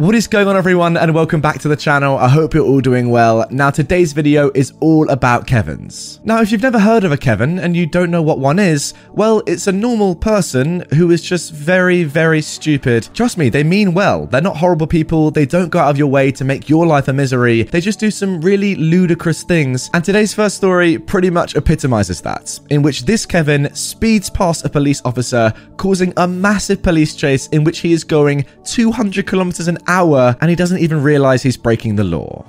What is going on everyone and welcome back to the channel. I hope you're all doing well. Now today's video is all about Kevins. Now if you've never heard of a Kevin and you don't know what one is, well it's a normal person who is just very very stupid. Trust me, they mean well. They're not horrible people. They don't go out of your way to make your life a misery. They just do some really ludicrous things. And today's first story pretty much epitomizes that, in which this Kevin speeds past a police officer causing a massive police chase in which he is going 200 kilometers an hour and he doesn't even realize he's breaking the law.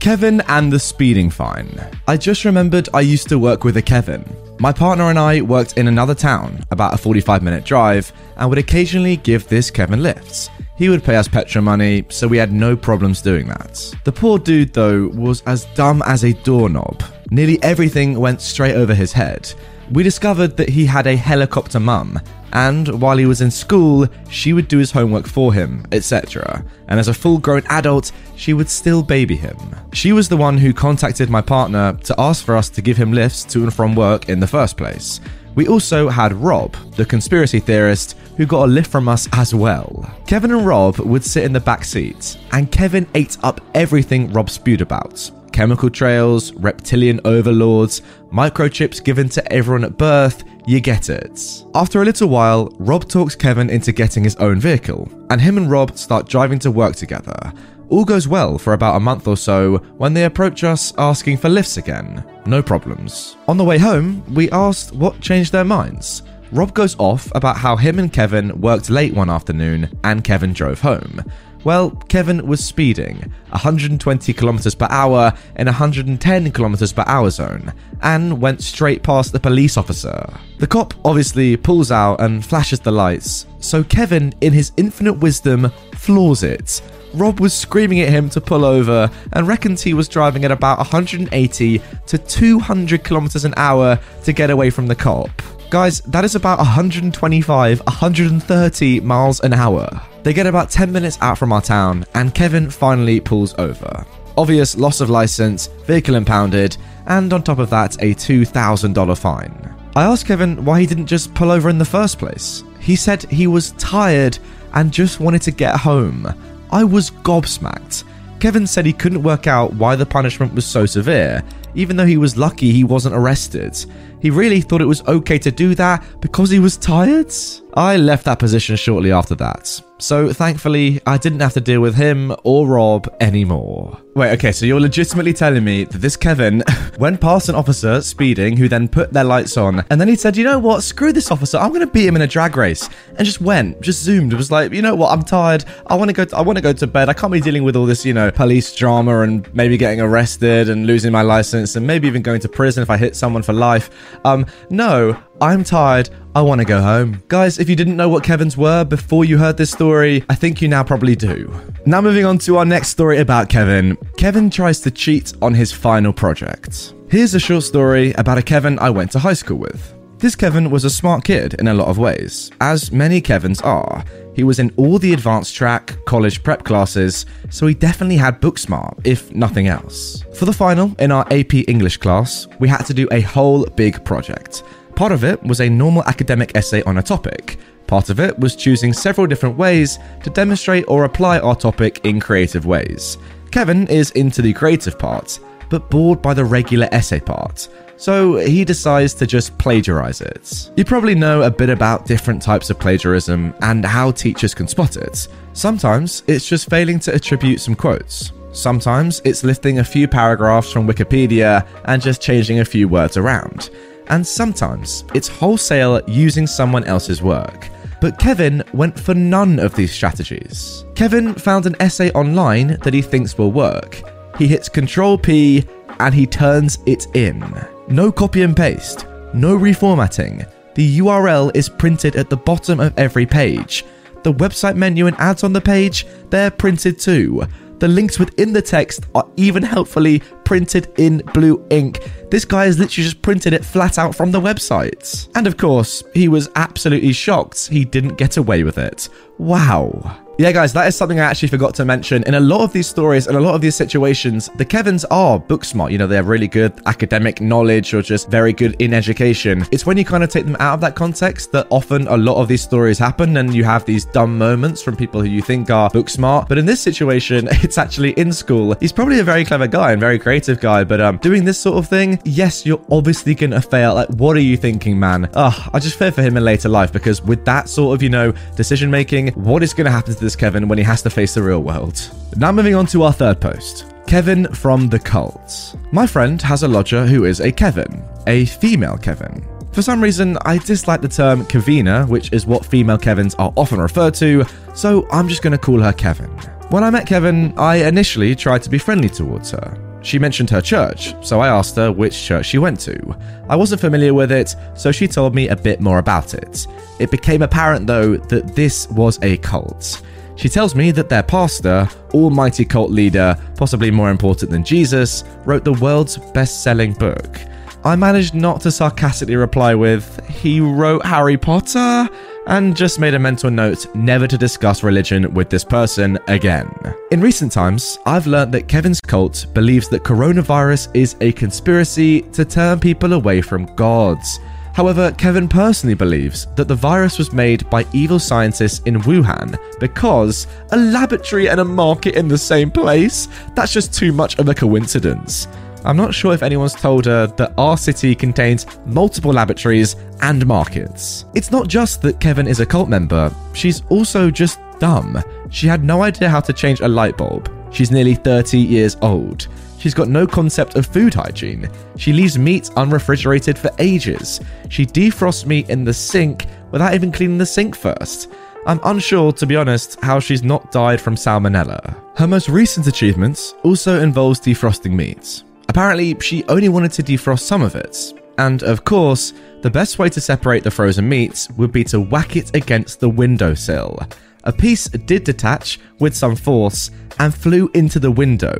Kevin and the speeding fine. I just remembered I used to work with a Kevin. My partner and I worked in another town, about a 45 minute drive, and would occasionally give this Kevin lifts. He would pay us petrol money, so we had no problems doing that. The poor dude, though, was as dumb as a doorknob. Nearly everything went straight over his head. We discovered that he had a helicopter mum, and while he was in school, she would do his homework for him, etc. And as a full grown adult, she would still baby him. She was the one who contacted my partner to ask for us to give him lifts to and from work in the first place. We also had Rob, the conspiracy theorist, who got a lift from us as well. Kevin and Rob would sit in the back seat, and Kevin ate up everything Rob spewed about chemical trails, reptilian overlords, microchips given to everyone at birth, you get it. After a little while, Rob talks Kevin into getting his own vehicle, and him and Rob start driving to work together. All goes well for about a month or so when they approach us asking for lifts again. No problems. On the way home, we asked what changed their minds. Rob goes off about how him and Kevin worked late one afternoon and Kevin drove home. Well, Kevin was speeding 120 kilometers per hour in a 110 kilometers per hour zone and went straight past the police officer. The cop obviously pulls out and flashes the lights, so Kevin, in his infinite wisdom, floors it. Rob was screaming at him to pull over and reckons he was driving at about 180 to 200 kilometers an hour to get away from the cop. Guys, that is about 125, 130 miles an hour. They get about 10 minutes out from our town, and Kevin finally pulls over. Obvious loss of license, vehicle impounded, and on top of that, a $2,000 fine. I asked Kevin why he didn't just pull over in the first place. He said he was tired and just wanted to get home. I was gobsmacked. Kevin said he couldn't work out why the punishment was so severe, even though he was lucky he wasn't arrested. He really thought it was okay to do that because he was tired? I left that position shortly after that. So thankfully, I didn't have to deal with him or Rob anymore. Wait, okay, so you're legitimately telling me that this Kevin went past an officer speeding who then put their lights on, and then he said, you know what, screw this officer, I'm gonna beat him in a drag race, and just went, just zoomed. Was like, you know what, I'm tired. I want to go. To, I want to go to bed. I can't be dealing with all this, you know, police drama and maybe getting arrested and losing my license and maybe even going to prison if I hit someone for life. Um, no, I'm tired. I want to go home. Guys, if you didn't know what Kevin's were before you heard this story, I think you now probably do. Now, moving on to our next story about Kevin. Kevin tries to cheat on his final project. Here's a short story about a Kevin I went to high school with. This Kevin was a smart kid in a lot of ways, as many Kevins are. He was in all the advanced track, college prep classes, so he definitely had book smart, if nothing else. For the final, in our AP English class, we had to do a whole big project. Part of it was a normal academic essay on a topic. Part of it was choosing several different ways to demonstrate or apply our topic in creative ways. Kevin is into the creative part, but bored by the regular essay part, so he decides to just plagiarize it. You probably know a bit about different types of plagiarism and how teachers can spot it. Sometimes it's just failing to attribute some quotes. Sometimes it's lifting a few paragraphs from Wikipedia and just changing a few words around and sometimes it's wholesale using someone else's work. But Kevin went for none of these strategies. Kevin found an essay online that he thinks will work. He hits Control P and he turns it in. No copy and paste, no reformatting. The URL is printed at the bottom of every page. The website menu and ads on the page, they're printed too. The links within the text are even helpfully printed in blue ink. This guy has literally just printed it flat out from the website. And of course, he was absolutely shocked he didn't get away with it. Wow. Yeah, guys, that is something I actually forgot to mention. In a lot of these stories and a lot of these situations, the Kevins are book smart. You know, they have really good academic knowledge or just very good in education. It's when you kind of take them out of that context that often a lot of these stories happen and you have these dumb moments from people who you think are book smart. But in this situation, it's actually in school. He's probably a very clever guy and very creative guy, but um, doing this sort of thing, yes, you're obviously going to fail. Like, what are you thinking, man? Ugh, I just fear for him in later life because with that sort of, you know, decision making, what is going to happen to this Kevin when he has to face the real world. Now, moving on to our third post. Kevin from the cult. My friend has a lodger who is a Kevin, a female Kevin. For some reason, I dislike the term Kevina, which is what female Kevins are often referred to, so I'm just going to call her Kevin. When I met Kevin, I initially tried to be friendly towards her. She mentioned her church, so I asked her which church she went to. I wasn't familiar with it, so she told me a bit more about it. It became apparent, though, that this was a cult. She tells me that their pastor, almighty cult leader, possibly more important than Jesus, wrote the world's best selling book. I managed not to sarcastically reply with, He wrote Harry Potter? And just made a mental note never to discuss religion with this person again. In recent times, I've learned that Kevin's cult believes that coronavirus is a conspiracy to turn people away from gods. However, Kevin personally believes that the virus was made by evil scientists in Wuhan because a laboratory and a market in the same place? That's just too much of a coincidence. I'm not sure if anyone's told her that our city contains multiple laboratories and markets. It's not just that Kevin is a cult member, she's also just dumb. She had no idea how to change a light bulb. She's nearly 30 years old. She's got no concept of food hygiene. She leaves meat unrefrigerated for ages. She defrosts meat in the sink without even cleaning the sink first. I'm unsure, to be honest, how she's not died from salmonella. Her most recent achievements also involves defrosting meat. Apparently, she only wanted to defrost some of it. And of course, the best way to separate the frozen meats would be to whack it against the windowsill. A piece did detach with some force and flew into the window,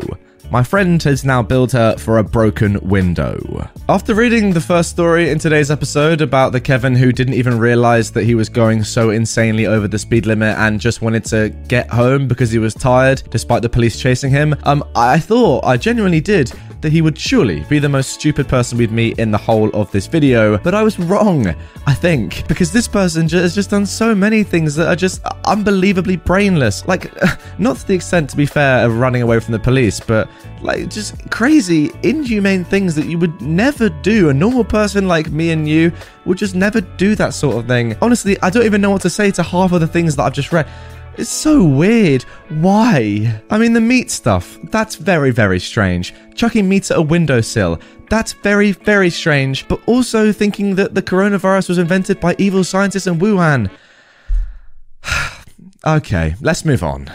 my friend has now billed her for a broken window. After reading the first story in today's episode about the Kevin who didn't even realize that he was going so insanely over the speed limit and just wanted to get home because he was tired despite the police chasing him, um, I thought, I genuinely did, that he would surely be the most stupid person we'd meet in the whole of this video, but I was wrong, I think, because this person has just done so many things that are just unbelievably brainless. Like, not to the extent, to be fair, of running away from the police, but like just crazy, inhumane things that you would never do. A normal person like me and you would just never do that sort of thing. Honestly, I don't even know what to say to half of the things that I've just read. It's so weird. Why? I mean, the meat stuff, that's very, very strange. Chucking meat at a windowsill, that's very, very strange. But also thinking that the coronavirus was invented by evil scientists in Wuhan. okay, let's move on.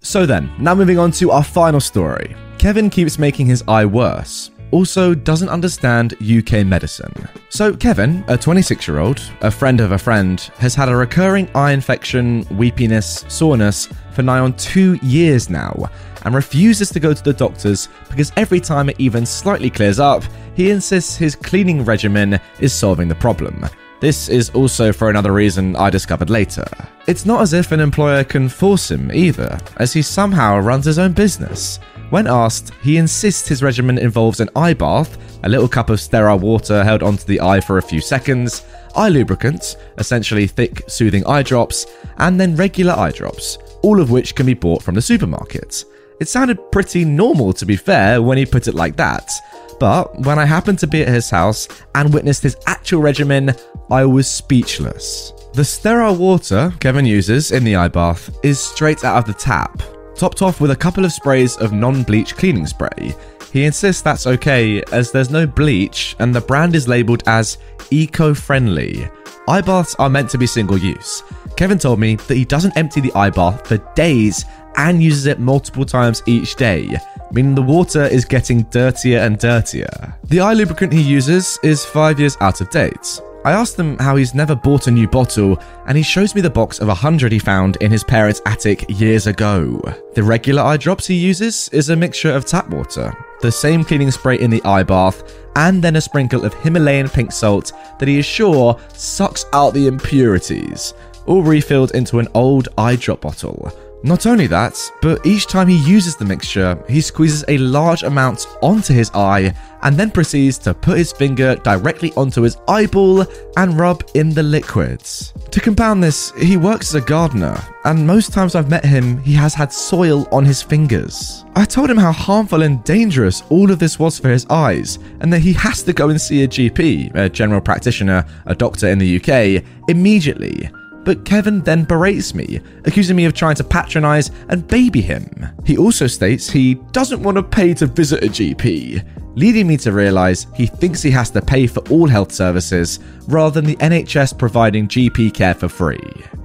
So then, now moving on to our final story. Kevin keeps making his eye worse also doesn't understand UK medicine. So, Kevin, a 26 year old, a friend of a friend, has had a recurring eye infection, weepiness, soreness for nigh on two years now, and refuses to go to the doctors because every time it even slightly clears up, he insists his cleaning regimen is solving the problem. This is also for another reason I discovered later. It's not as if an employer can force him either, as he somehow runs his own business. When asked, he insists his regimen involves an eye bath, a little cup of sterile water held onto the eye for a few seconds, eye lubricants, essentially thick, soothing eye drops, and then regular eye drops, all of which can be bought from the supermarket. It sounded pretty normal, to be fair, when he put it like that. But when I happened to be at his house and witnessed his actual regimen, I was speechless. The sterile water Kevin uses in the eye bath is straight out of the tap, topped off with a couple of sprays of non bleach cleaning spray. He insists that's okay as there's no bleach and the brand is labelled as eco friendly. Eye baths are meant to be single use. Kevin told me that he doesn't empty the eye bath for days and uses it multiple times each day, meaning the water is getting dirtier and dirtier. The eye lubricant he uses is five years out of date. I asked him how he's never bought a new bottle, and he shows me the box of 100 he found in his parents' attic years ago. The regular eye drops he uses is a mixture of tap water, the same cleaning spray in the eye bath, and then a sprinkle of Himalayan pink salt that he is sure sucks out the impurities, all refilled into an old eye drop bottle. Not only that, but each time he uses the mixture, he squeezes a large amount onto his eye and then proceeds to put his finger directly onto his eyeball and rub in the liquids. To compound this, he works as a gardener, and most times I've met him, he has had soil on his fingers. I told him how harmful and dangerous all of this was for his eyes, and that he has to go and see a GP, a general practitioner, a doctor in the UK, immediately but Kevin then berates me, accusing me of trying to patronize and baby him. He also states he doesn't want to pay to visit a GP, leading me to realize he thinks he has to pay for all health services rather than the NHS providing GP care for free.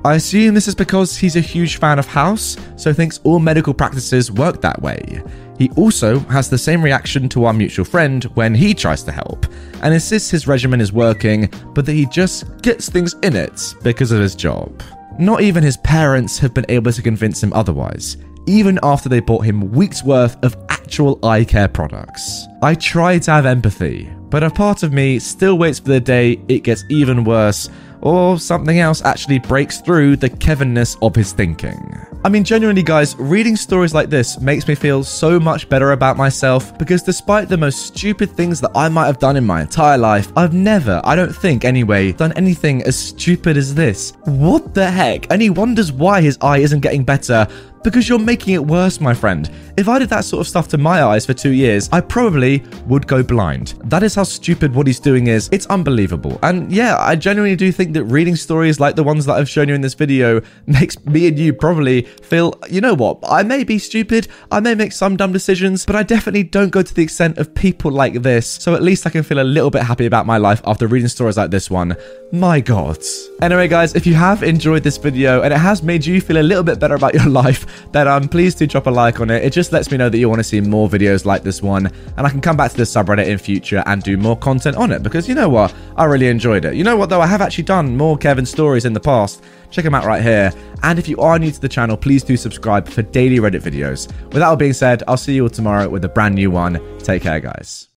I assume this is because he's a huge fan of House, so thinks all medical practices work that way. He also has the same reaction to our mutual friend when he tries to help, and insists his regimen is working, but that he just gets things in it because of his job. Not even his parents have been able to convince him otherwise, even after they bought him weeks worth of actual eye care products. I try to have empathy, but a part of me still waits for the day it gets even worse or something else actually breaks through the Kevinness of his thinking. I mean, genuinely, guys, reading stories like this makes me feel so much better about myself because despite the most stupid things that I might have done in my entire life, I've never, I don't think anyway, done anything as stupid as this. What the heck? And he wonders why his eye isn't getting better because you're making it worse, my friend. If I did that sort of stuff to my eyes for two years, I probably would go blind. That is how stupid what he's doing is. It's unbelievable. And yeah, I genuinely do think that reading stories like the ones that I've shown you in this video makes me and you probably feel, you know what, I may be stupid, I may make some dumb decisions, but I definitely don't go to the extent of people like this. So at least I can feel a little bit happy about my life after reading stories like this one. My god. Anyway, guys, if you have enjoyed this video and it has made you feel a little bit better about your life, then I'm um, pleased to drop a like on it. It just lets me know that you want to see more videos like this one, and I can come back to this subreddit in future and do more content on it because you know what? I really enjoyed it. You know what though? I have actually done more Kevin stories in the past. Check them out right here. And if you are new to the channel, please do subscribe for daily Reddit videos. With that all being said, I'll see you all tomorrow with a brand new one. Take care, guys.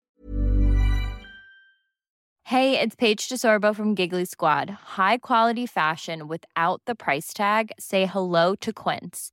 Hey, it's Paige DeSorbo from Giggly Squad. High quality fashion without the price tag. Say hello to Quince.